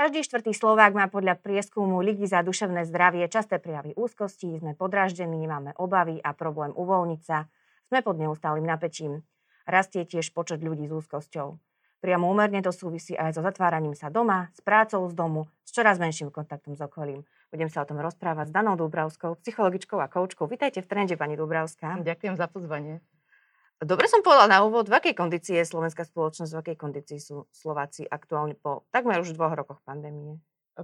Každý štvrtý Slovák má podľa prieskumu Ligy za duševné zdravie časté prejavy úzkosti, sme podraždení, máme obavy a problém uvoľniť sa. Sme pod neustálým napäčím. Rastie tiež počet ľudí s úzkosťou. Priamo úmerne to súvisí aj so zatváraním sa doma, s prácou z domu, s čoraz menším kontaktom s okolím. Budem sa o tom rozprávať s Danou Dúbravskou, psychologičkou a koučkou. Vítajte v trende, pani Dúbravská. Ďakujem za pozvanie. Dobre som povedala na úvod, v akej kondícii je slovenská spoločnosť, v akej kondícii sú Slováci aktuálne po takmer už dvoch rokoch pandémie?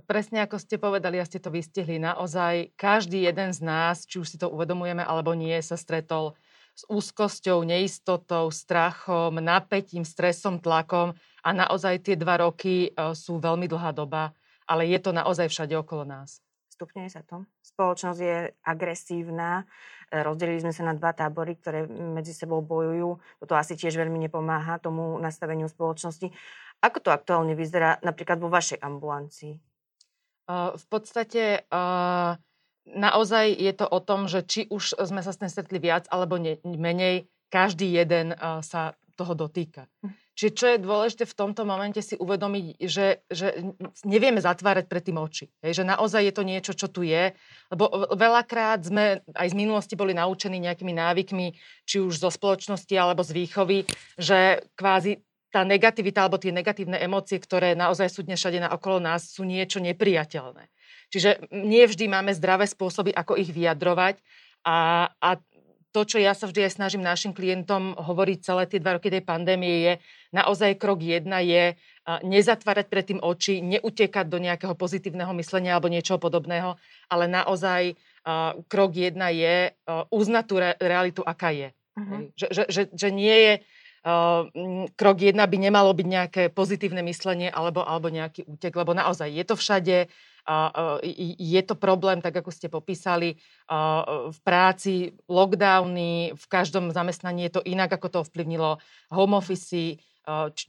Presne ako ste povedali a ste to vystihli, naozaj každý jeden z nás, či už si to uvedomujeme alebo nie, sa stretol s úzkosťou, neistotou, strachom, napätím, stresom, tlakom a naozaj tie dva roky e, sú veľmi dlhá doba, ale je to naozaj všade okolo nás. Stupňuje sa to. Spoločnosť je agresívna. E, rozdelili sme sa na dva tábory, ktoré medzi sebou bojujú. Toto asi tiež veľmi nepomáha tomu nastaveniu spoločnosti. Ako to aktuálne vyzerá napríklad vo vašej ambulancii? Uh, v podstate uh, naozaj je to o tom, že či už sme sa s tým stretli viac alebo ne, menej, každý jeden uh, sa toho dotýka. Hm. Čiže čo je dôležité v tomto momente si uvedomiť, že, že nevieme zatvárať pred tým oči. Hej, že naozaj je to niečo, čo tu je. Lebo veľakrát sme aj z minulosti boli naučení nejakými návykmi, či už zo spoločnosti alebo z výchovy, že kvázi tá negativita alebo tie negatívne emócie, ktoré naozaj sú dnes všade okolo nás, sú niečo nepriateľné. Čiže nie vždy máme zdravé spôsoby, ako ich vyjadrovať a, a to, čo ja sa vždy aj snažím našim klientom hovoriť celé tie dva roky tej pandémie, je naozaj krok jedna je nezatvárať pred tým oči, neutekať do nejakého pozitívneho myslenia alebo niečoho podobného, ale naozaj krok jedna je uznať tú realitu, aká je. Uh-huh. Že, že, že, že nie je krok jedna by nemalo byť nejaké pozitívne myslenie alebo, alebo nejaký útek, lebo naozaj je to všade, je to problém, tak ako ste popísali, v práci, lockdowny, v každom zamestnaní je to inak, ako to ovplyvnilo home office,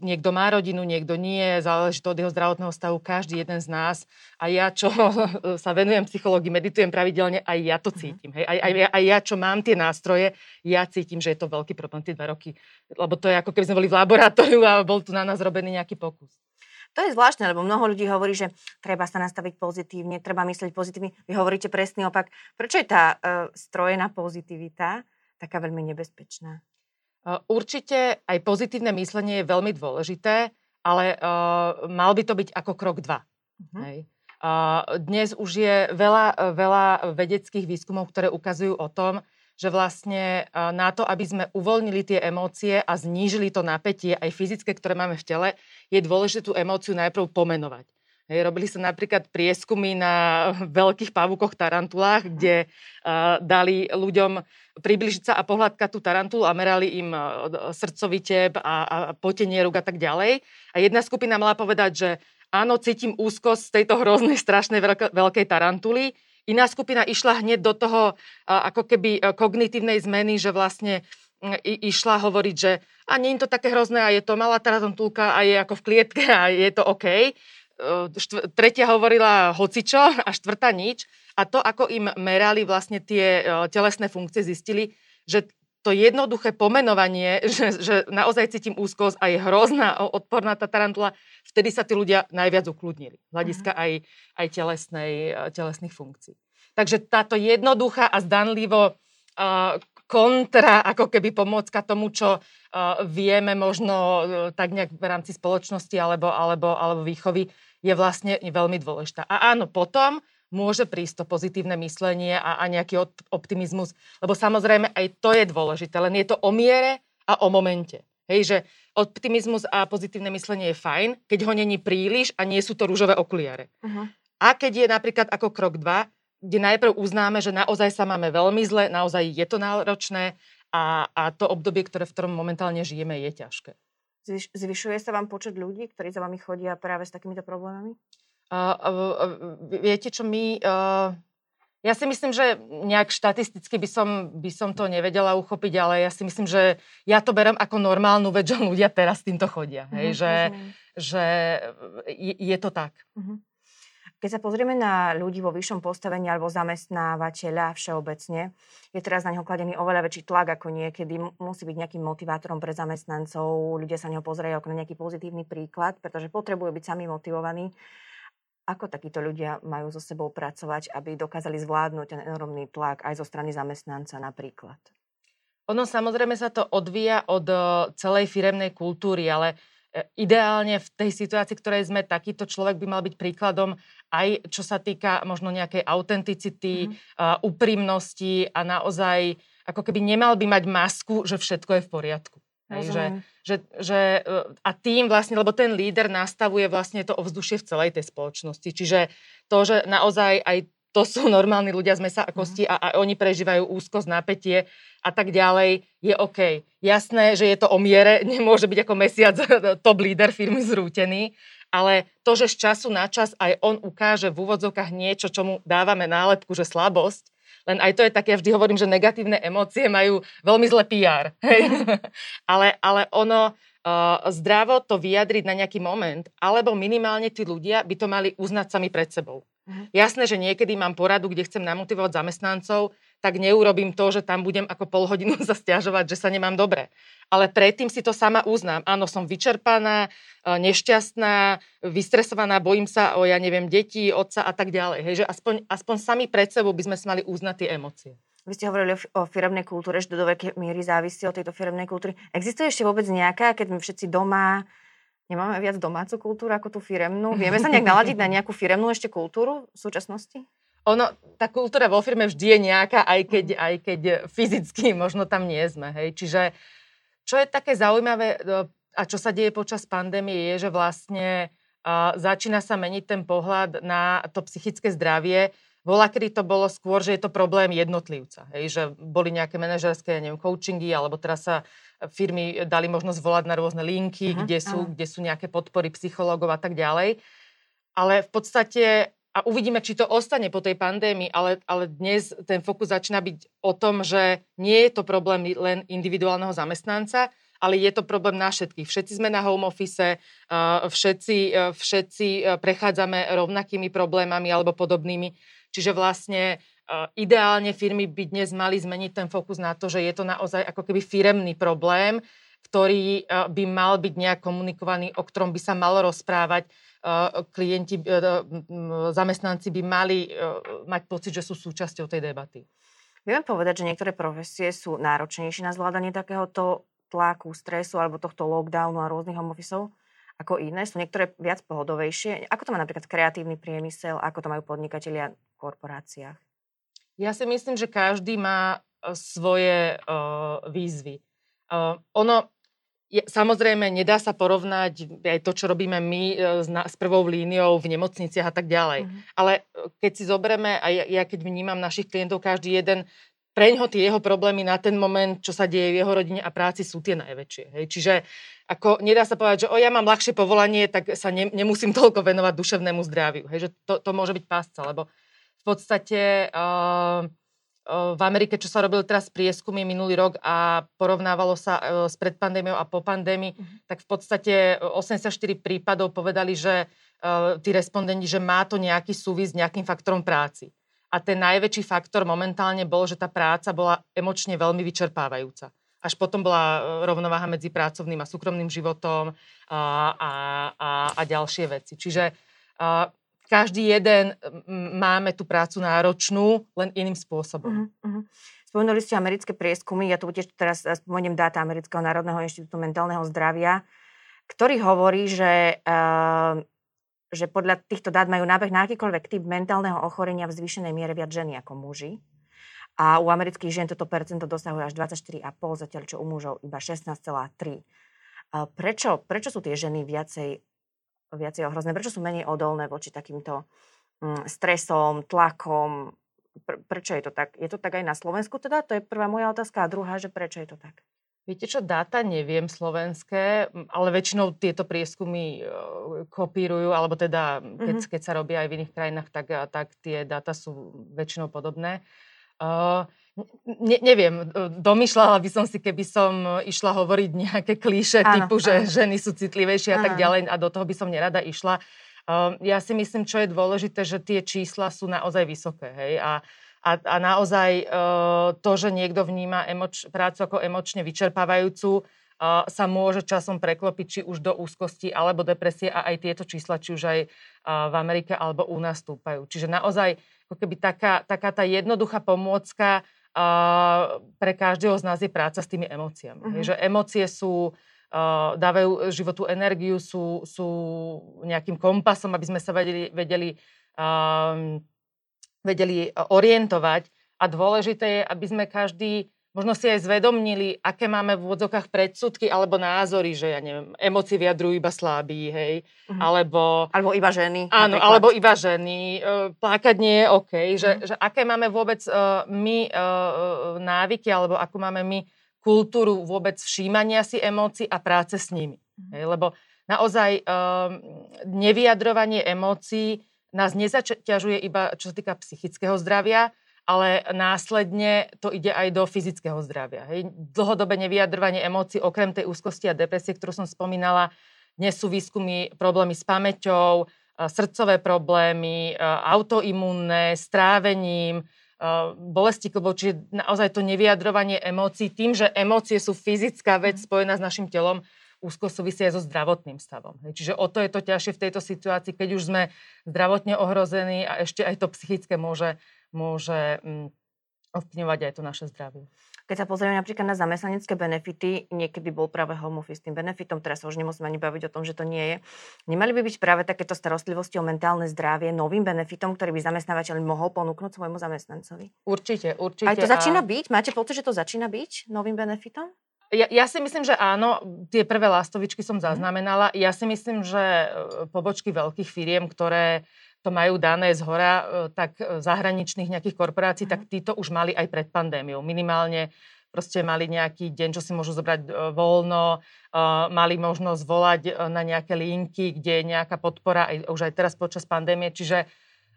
niekto má rodinu, niekto nie, záleží to od jeho zdravotného stavu, každý jeden z nás. A ja, čo sa venujem psychológii, meditujem pravidelne, aj ja to mhm. cítim. Hej. Aj, aj, aj ja, čo mám tie nástroje, ja cítim, že je to veľký problém tie dva roky. Lebo to je ako keby sme boli v laboratóriu a bol tu na nás robený nejaký pokus. To je zvláštne, lebo mnoho ľudí hovorí, že treba sa nastaviť pozitívne, treba myslieť pozitívne. Vy hovoríte presný opak. Prečo je tá uh, strojená pozitivita taká veľmi nebezpečná? Určite aj pozitívne myslenie je veľmi dôležité, ale uh, mal by to byť ako krok dva. Uh-huh. Hej. Uh, dnes už je veľa, veľa vedeckých výskumov, ktoré ukazujú o tom, že vlastne na to, aby sme uvoľnili tie emócie a znížili to napätie, aj fyzické, ktoré máme v tele, je dôležité tú emóciu najprv pomenovať. Hej, robili sa napríklad prieskumy na veľkých pavúkoch tarantulách, kde uh, dali ľuďom približiť sa a pohľadkať tú tarantulu a merali im uh, srdcový tep a, a potenie rúk a tak ďalej. A jedna skupina mala povedať, že áno, cítim úzkosť z tejto hroznej, strašnej veľk- veľkej tarantuly. Iná skupina išla hneď do toho ako keby kognitívnej zmeny, že vlastne i, išla hovoriť, že a nie je to také hrozné a je to malá tarantulka a je ako v klietke a je to OK štv- tretia hovorila hocičo a štvrtá nič. A to, ako im merali vlastne tie telesné funkcie, zistili, že to jednoduché pomenovanie, že, že naozaj cítim úzkosť a je hrozná, odporná tá tarantula, vtedy sa tí ľudia najviac ukludnili. Hľadiska aj, aj telesnej, telesných funkcií. Takže táto jednoduchá a zdanlivo uh, kontra, ako keby pomôcka tomu, čo uh, vieme možno uh, tak nejak v rámci spoločnosti alebo, alebo, alebo výchovy, je vlastne veľmi dôležitá. A áno, potom môže prísť to pozitívne myslenie a, a nejaký optimizmus, lebo samozrejme aj to je dôležité, len je to o miere a o momente. Hej, že optimizmus a pozitívne myslenie je fajn, keď ho není príliš a nie sú to rúžové okuliare. Uh-huh. A keď je napríklad ako krok 2, kde najprv uznáme, že naozaj sa máme veľmi zle, naozaj je to náročné a, a to obdobie, ktoré v ktorom momentálne žijeme, je ťažké. Zvyšuje sa vám počet ľudí, ktorí za vami chodia práve s takýmito problémami? Uh, uh, viete čo, my... Uh, ja si myslím, že nejak štatisticky by som, by som to nevedela uchopiť, ale ja si myslím, že ja to berem ako normálnu vec, že ľudia teraz týmto chodia. Hej, uh-huh, že, že je, je to tak. Uh-huh. Keď sa pozrieme na ľudí vo vyššom postavení alebo zamestnávateľa všeobecne, je teraz na neho kladený oveľa väčší tlak ako niekedy. Musí byť nejakým motivátorom pre zamestnancov, ľudia sa neho pozerajú ako na nejaký pozitívny príklad, pretože potrebujú byť sami motivovaní. Ako takíto ľudia majú so sebou pracovať, aby dokázali zvládnuť ten enormný tlak aj zo strany zamestnanca napríklad? Ono samozrejme sa to odvíja od eh, celej firemnej kultúry, ale E, ideálne v tej situácii, ktorej sme, takýto človek by mal byť príkladom aj čo sa týka možno nejakej autenticity, mm-hmm. uh, úprimnosti a naozaj ako keby nemal by mať masku, že všetko je v poriadku. Hej, že, že, že, e, a tým vlastne, lebo ten líder nastavuje vlastne to ovzdušie v celej tej spoločnosti. Čiže to, že naozaj aj to sú normálni ľudia z mesa a kosti a, a oni prežívajú úzkosť, napätie a tak ďalej, je OK. Jasné, že je to o miere, nemôže byť ako mesiac top líder firmy zrútený, ale to, že z času na čas aj on ukáže v úvodzovkách niečo, čo mu dávame nálepku, že slabosť, len aj to je také, ja vždy hovorím, že negatívne emócie majú veľmi zlé PR. Hej? ale, ale ono, uh, zdravo to vyjadriť na nejaký moment, alebo minimálne tí ľudia by to mali uznať sami pred sebou. Uh-huh. Jasné, že niekedy mám poradu, kde chcem namotivovať zamestnancov, tak neurobím to, že tam budem ako pol hodinu sa stiažovať, že sa nemám dobre. Ale predtým si to sama uznám. Áno, som vyčerpaná, e, nešťastná, vystresovaná, bojím sa o, ja neviem, deti, otca a tak ďalej. Hej, že aspoň, aspoň sami pred sebou by sme si mali uznať tie emócie. Vy ste hovorili o, o firemnej kultúre, že do veľkej miery závisí od tejto firemnej kultúry. Existuje ešte vôbec nejaká, keď sme všetci doma, Nemáme viac domácu kultúru ako tú firemnú? Vieme sa nejak naladiť na nejakú firemnú ešte kultúru v súčasnosti? Ono, tá kultúra vo firme vždy je nejaká, aj keď, aj keď fyzicky možno tam nie sme. Hej. Čiže čo je také zaujímavé e, a čo sa deje počas pandémie je, že vlastne uh, začína sa meniť ten pohľad na to psychické zdravie. Bola, kedy to bolo skôr, že je to problém jednotlivca. Hej, že boli nejaké manažerské, ja neviem, coachingy, alebo teraz sa firmy dali možnosť volať na rôzne linky, uh-huh, kde, sú, kde sú nejaké podpory psychológov a tak ďalej. Ale v podstate, a uvidíme, či to ostane po tej pandémii, ale, ale dnes ten fokus začína byť o tom, že nie je to problém len individuálneho zamestnanca, ale je to problém na všetkých. Všetci sme na home office, všetci, všetci prechádzame rovnakými problémami alebo podobnými. Čiže vlastne ideálne firmy by dnes mali zmeniť ten fokus na to, že je to naozaj ako keby firemný problém, ktorý by mal byť nejak komunikovaný, o ktorom by sa malo rozprávať. Klienti, zamestnanci by mali mať pocit, že sú súčasťou tej debaty. Viem povedať, že niektoré profesie sú náročnejšie na zvládanie takéhoto tlaku, stresu alebo tohto lockdownu a rôznych home ako iné. Sú niektoré viac pohodovejšie. Ako to má napríklad kreatívny priemysel, ako to majú podnikatelia v korporáciách? Ja si myslím, že každý má e, svoje uh, výzvy. Uh, ono, je, samozrejme, nedá sa porovnať aj to, čo robíme my uh, s, na, s prvou líniou v nemocniciach a tak ďalej. Mm-hmm. Ale keď si zoberieme, a ja, ja keď vnímam našich klientov, každý jeden, pre ňoho tie jeho problémy na ten moment, čo sa deje v jeho rodine a práci, sú tie najväčšie. Hej. Čiže ako nedá sa povedať, že o, ja mám ľahšie povolanie, tak sa ne, nemusím toľko venovať duševnému zdraviu. Hej. Že to, to môže byť pásca, lebo podstate uh, v Amerike, čo sa robil teraz prieskumy minulý rok a porovnávalo sa s predpandémiou a po pandémii, uh-huh. tak v podstate 84 prípadov povedali, že uh, tí respondenti, že má to nejaký súvis s nejakým faktorom práci. A ten najväčší faktor momentálne bol, že tá práca bola emočne veľmi vyčerpávajúca. Až potom bola rovnováha medzi pracovným a súkromným životom a, a, a, a ďalšie veci. Čiže každý jeden máme tú prácu náročnú, len iným spôsobom. Uh-huh. Spomenuli ste americké prieskumy, ja tu tiež teraz spomeniem dáta Amerického národného inštitútu mentálneho zdravia, ktorý hovorí, že, uh, že podľa týchto dát majú nábeh na akýkoľvek typ mentálneho ochorenia v zvýšenej miere viac ženy ako muži. A u amerických žien toto percento dosahuje až 24,5, zatiaľ čo u mužov iba 16,3. Prečo, prečo sú tie ženy viacej viacej ohrozné? Prečo sú menej odolné voči takýmto mm, stresom, tlakom? Prečo je to tak? Je to tak aj na Slovensku teda? To je prvá moja otázka. A druhá, že prečo je to tak? Viete čo, dáta neviem slovenské, ale väčšinou tieto prieskumy e, kopírujú, alebo teda keď, mm-hmm. keď sa robia aj v iných krajinách, tak, tak tie dáta sú väčšinou podobné. Uh, Ne, neviem, domýšľala by som si, keby som išla hovoriť nejaké klíše áno, typu, že áno. ženy sú citlivejšie a áno. tak ďalej a do toho by som nerada išla. uh, ja si myslím, čo je dôležité, že tie čísla sú naozaj vysoké. Hej? A, a, a naozaj uh, to, že niekto vníma emoč, prácu ako emočne vyčerpávajúcu, uh, sa môže časom preklopiť či už do úzkosti alebo depresie a aj tieto čísla, či už aj v Amerike alebo u nás stúpajú. Čiže naozaj ako keby taká, taká tá jednoduchá pomôcka pre každého z nás je práca s tými emóciami. Uh-huh. Že emócie sú dávajú životu energiu, sú, sú nejakým kompasom, aby sme sa vedeli, vedeli, uh, vedeli orientovať. A dôležité je, aby sme každý možno si aj zvedomnili, aké máme v úvodzokách predsudky alebo názory, že ja neviem, emócie vyjadrujú iba slabí, hej, uh-huh. alebo... Alebo iba ženy. Áno, napríklad. alebo iba ženy. E, plakať nie je OK. Uh-huh. Že, že aké máme vôbec uh, my uh, návyky, alebo akú máme my kultúru vôbec všímania si emócií a práce s nimi. Uh-huh. Hej, lebo naozaj uh, nevyjadrovanie emócií nás nezaťažuje iba čo sa týka psychického zdravia, ale následne to ide aj do fyzického zdravia. Hej. Dlhodobé nevyjadrovanie emócií, okrem tej úzkosti a depresie, ktorú som spomínala, dnes sú výskumy problémy s pamäťou, e, srdcové problémy, e, autoimunné, strávením, e, bolesti klbov, čiže naozaj to nevyjadrovanie emócií, tým, že emócie sú fyzická vec mhm. spojená s našim telom, úzko súvisia aj so zdravotným stavom. Čiže o to je to ťažšie v tejto situácii, keď už sme zdravotne ohrození a ešte aj to psychické môže môže mm, ovplyvňovať aj to naše zdravie. Keď sa pozrieme napríklad na zamestnanecké benefity, niekedy bol práve home office tým benefitom, teraz sa už nemusíme ani baviť o tom, že to nie je. Nemali by byť práve takéto starostlivosti o mentálne zdravie novým benefitom, ktorý by zamestnávateľ mohol ponúknuť svojmu zamestnancovi? Určite, určite. Aj to začína a... byť? Máte pocit, že to začína byť novým benefitom? Ja, ja si myslím, že áno, tie prvé lastovičky som mhm. zaznamenala. Ja si myslím, že e, pobočky veľkých firiem, ktoré to majú dané z hora, e, tak e, zahraničných nejakých korporácií, mm. tak mhm. títo už mali aj pred pandémiou. Minimálne proste mali nejaký deň, čo si môžu zobrať e, voľno, mali možnosť volať na nejaké linky, kde je nejaká podpora, aj, už aj teraz počas pandémie. Čiže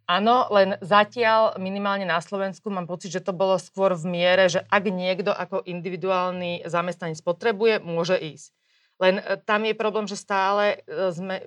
áno, len zatiaľ minimálne na Slovensku mám pocit, že to bolo skôr v miere, že ak niekto ako individuálny zamestnanec potrebuje, môže ísť. Len tam je problém, že stále sme,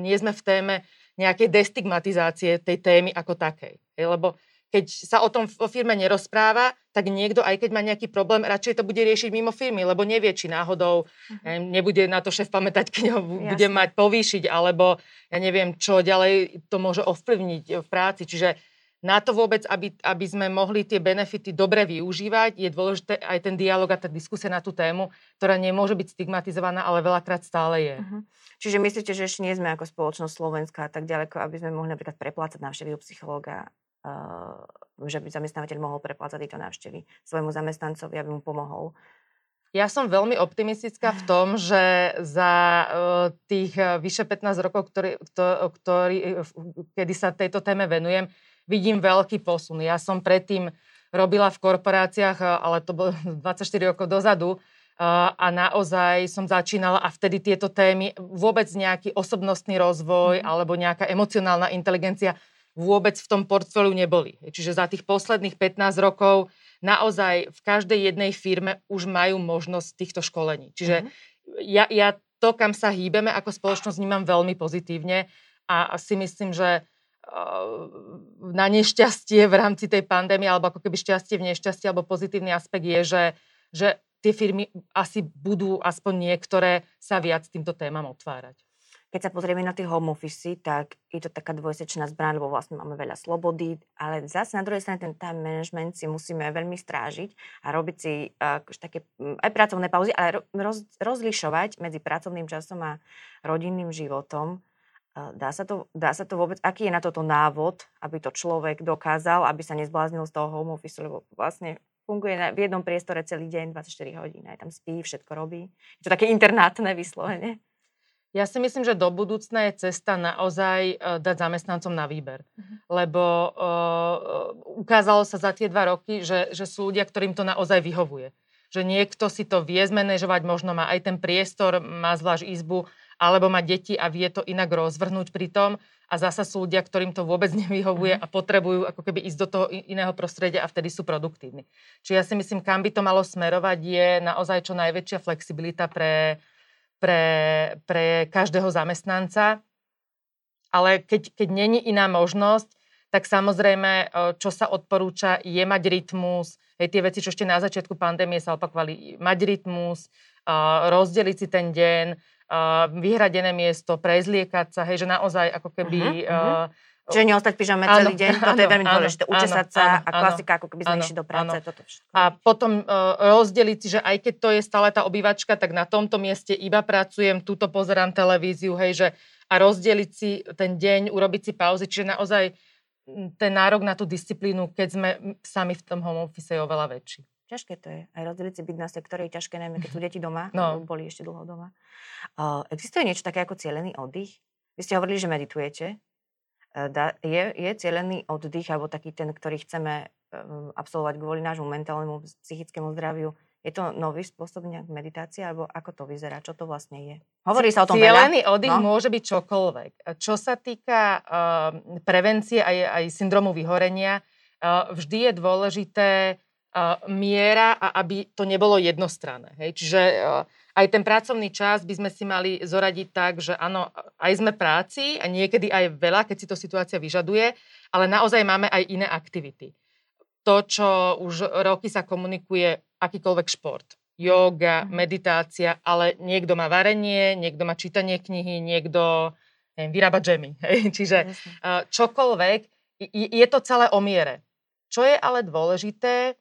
nie sme v téme nejakej destigmatizácie tej témy ako takej. Lebo keď sa o tom o firme nerozpráva, tak niekto, aj keď má nejaký problém, radšej to bude riešiť mimo firmy, lebo nevie, či náhodou uh-huh. nebude na to šéf pamätať, keď ho Jasne. bude mať povýšiť, alebo ja neviem, čo ďalej to môže ovplyvniť v práci. Čiže na to vôbec, aby, aby sme mohli tie benefity dobre využívať, je dôležité aj ten dialog a tá diskusia na tú tému, ktorá nemôže byť stigmatizovaná, ale veľakrát stále je. Uh-huh. Čiže myslíte, že ešte nie sme ako spoločnosť Slovenska tak ďaleko, aby sme mohli napríklad preplácať návštevy u psychológa, uh, že by zamestnávateľ mohol preplácať tieto návštevy svojmu zamestnancovi, aby mu pomohol? Ja som veľmi optimistická v tom, že za uh, tých uh, vyše 15 rokov, ktorý, to, ktorý, kedy sa tejto téme venujem, vidím veľký posun. Ja som predtým robila v korporáciách, ale to bolo 24 rokov dozadu, a naozaj som začínala a vtedy tieto témy, vôbec nejaký osobnostný rozvoj mm. alebo nejaká emocionálna inteligencia vôbec v tom portfóliu neboli. Čiže za tých posledných 15 rokov naozaj v každej jednej firme už majú možnosť týchto školení. Čiže mm. ja, ja to, kam sa hýbeme ako spoločnosť, vnímam veľmi pozitívne a si myslím, že na nešťastie v rámci tej pandémie, alebo ako keby šťastie v nešťastie, alebo pozitívny aspekt je, že, že tie firmy asi budú aspoň niektoré sa viac týmto témam otvárať. Keď sa pozrieme na tie home office, tak je to taká dvojsečná zbraň, lebo vlastne máme veľa slobody, ale zase na druhej strane ten time management si musíme veľmi strážiť a robiť si uh, také aj pracovné pauzy, ale roz, rozlišovať medzi pracovným časom a rodinným životom. Dá sa, to, dá sa to vôbec, aký je na toto návod, aby to človek dokázal, aby sa nezbláznil z toho home office, lebo vlastne funguje v jednom priestore celý deň, 24 hodín, aj tam spí, všetko robí. Je to také internátne vyslovene. Ja si myslím, že do budúcna je cesta naozaj uh, dať zamestnancom na výber. Uh-huh. Lebo uh, ukázalo sa za tie dva roky, že, že sú ľudia, ktorým to naozaj vyhovuje. Že niekto si to vie zmanéžovať, možno má aj ten priestor, má zvlášť izbu, alebo má deti a vie to inak rozvrhnúť pri tom a zasa sú ľudia, ktorým to vôbec nevyhovuje mhm. a potrebujú ako keby ísť do toho iného prostredia a vtedy sú produktívni. Čiže ja si myslím, kam by to malo smerovať je naozaj čo najväčšia flexibilita pre, pre, pre každého zamestnanca ale keď, keď není iná možnosť, tak samozrejme, čo sa odporúča, je mať rytmus. Hej, tie veci, čo ešte na začiatku pandémie sa opakovali, mať rytmus, rozdeliť si ten deň, vyhradené miesto, prezliekať sa, hej, že naozaj ako keby... Uh-huh, uh-huh Čiže neostať pyžame celý deň, áno, toto je veľmi dôležité. Učesať sa áno, a klasika, ako keby sme išli do práce. Áno. Toto všetko. A potom uh, rozdeliť si, že aj keď to je stále tá obývačka, tak na tomto mieste iba pracujem, túto pozerám televíziu, hej, že a rozdeliť si ten deň, urobiť si pauzy, čiže naozaj ten nárok na tú disciplínu, keď sme sami v tom home office je oveľa väčší. Ťažké to je. Aj rozdeliť si byt na sektory je ťažké, najmä keď sú deti doma, no. boli ešte dlho doma. Uh, existuje niečo také ako cieľený oddych? Vy ste hovorili, že meditujete. E, je, je cieľený oddych, alebo taký ten, ktorý chceme ehm, absolvovať kvôli nášmu mentálnemu, psychickému zdraviu, je to nový spôsob nejak meditácie, alebo ako to vyzerá? Čo to vlastne je? Hovorí sa o tom Cielený veľa? oddych no? môže byť čokoľvek. Čo sa týka uh, prevencie aj, aj syndromu vyhorenia, uh, vždy je dôležité uh, miera a aby to nebolo jednostranné. Hej? Čiže uh, aj ten pracovný čas by sme si mali zoradiť tak, že áno, aj sme práci a niekedy aj veľa, keď si to situácia vyžaduje, ale naozaj máme aj iné aktivity. To, čo už roky sa komunikuje, akýkoľvek šport, yoga, mm. meditácia, ale niekto má varenie, niekto má čítanie knihy, niekto neviem, vyrába džemy. Čiže Jasne. čokoľvek, je to celé o miere. Čo je ale dôležité,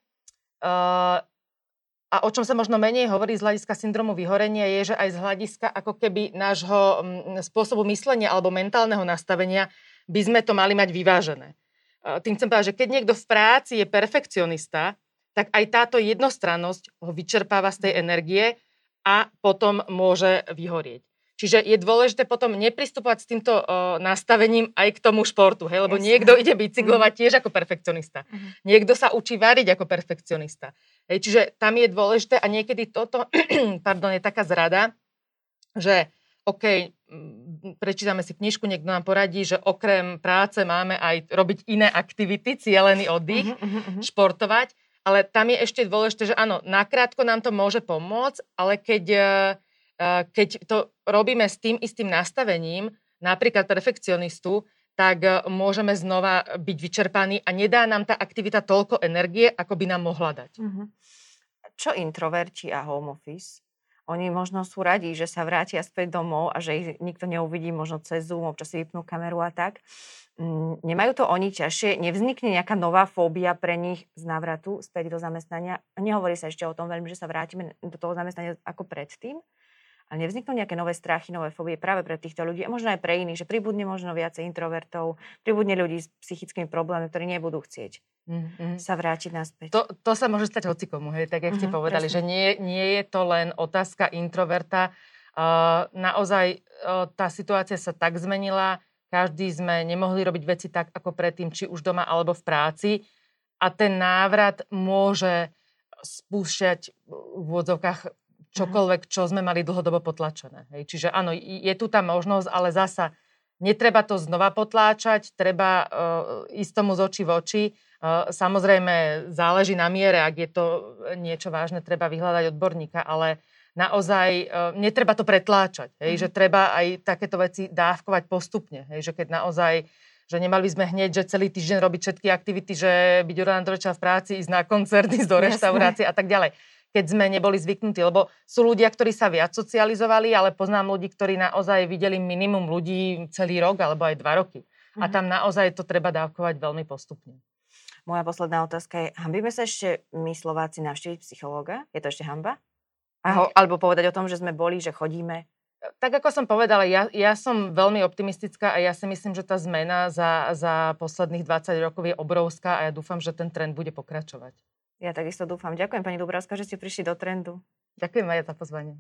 a o čom sa možno menej hovorí z hľadiska syndromu vyhorenia, je, že aj z hľadiska ako keby nášho mm, spôsobu myslenia alebo mentálneho nastavenia by sme to mali mať vyvážené. Tým chcem povedať, že keď niekto v práci je perfekcionista, tak aj táto jednostrannosť ho vyčerpáva z tej energie a potom môže vyhorieť. Čiže je dôležité potom nepristupovať s týmto uh, nastavením aj k tomu športu, hej? lebo Jasne. niekto ide bicyklovať mhm. tiež ako perfekcionista. Uh-huh. Niekto sa učí variť ako perfekcionista. Hej, čiže tam je dôležité a niekedy toto pardon, je taká zrada, že OK, prečítame si knižku, niekto nám poradí, že okrem práce máme aj robiť iné aktivity, cielený oddych, uh-huh, uh-huh. športovať, ale tam je ešte dôležité, že áno, nakrátko nám to môže pomôcť, ale keď, uh, keď to robíme s tým istým nastavením, napríklad perfekcionistu, tak e, môžeme znova byť vyčerpaní a nedá nám tá aktivita toľko energie, ako by nám mohla dať. Uh-huh. Čo introverti a home office? Oni možno sú radi, že sa vrátia späť domov a že ich nikto neuvidí možno cez Zoom, občas si vypnú kameru a tak. Mm, nemajú to oni ťažšie? Nevznikne nejaká nová fóbia pre nich z návratu späť do zamestnania? Nehovorí sa ešte o tom veľmi, že sa vrátime do toho zamestnania ako predtým. A nevzniknú nejaké nové strachy, nové fóbie práve pre týchto ľudí a možno aj pre iných, že pribudne možno viacej introvertov, pribudne ľudí s psychickými problémami, ktorí nebudú chcieť mm-hmm. sa vrátiť naspäť. To, to sa môže stať hocikomu, hej, tak jak mm-hmm, ste mhm, povedali, presne. že nie, nie je to len otázka introverta. Uh, naozaj uh, tá situácia sa tak zmenila, každý sme nemohli robiť veci tak, ako predtým, či už doma alebo v práci. A ten návrat môže spúšťať v úvodzovkách čokoľvek, čo sme mali dlhodobo potlačené. Hej. Čiže áno, je tu tá možnosť, ale zasa netreba to znova potláčať, treba uh, ísť tomu z očí v oči. Uh, samozrejme, záleží na miere, ak je to niečo vážne, treba vyhľadať odborníka, ale naozaj uh, netreba to pretláčať. Hej, mm. Že treba aj takéto veci dávkovať postupne. Hej, že keď naozaj že nemali by sme hneď, že celý týždeň robiť všetky aktivity, že byť do v práci, ísť na koncert, ísť do reštaurácie a tak ďalej keď sme neboli zvyknutí. Lebo sú ľudia, ktorí sa viac socializovali, ale poznám ľudí, ktorí naozaj videli minimum ľudí celý rok alebo aj dva roky. Mm-hmm. A mhm. tam naozaj to treba dávkovať veľmi postupne. Moja posledná otázka je, hambíme sa ešte my Slováci navštíviť psychológa? Je to ešte hamba? Aho, alebo povedať o tom, že sme boli, že chodíme? Tak ako som povedala, ja, ja som veľmi optimistická a ja si myslím, že tá zmena za, za posledných 20 rokov je obrovská a ja dúfam, že ten trend bude pokračovať. Ja takisto dúfam. Ďakujem pani Dubravská, že ste prišli do trendu. Ďakujem aj za pozvanie.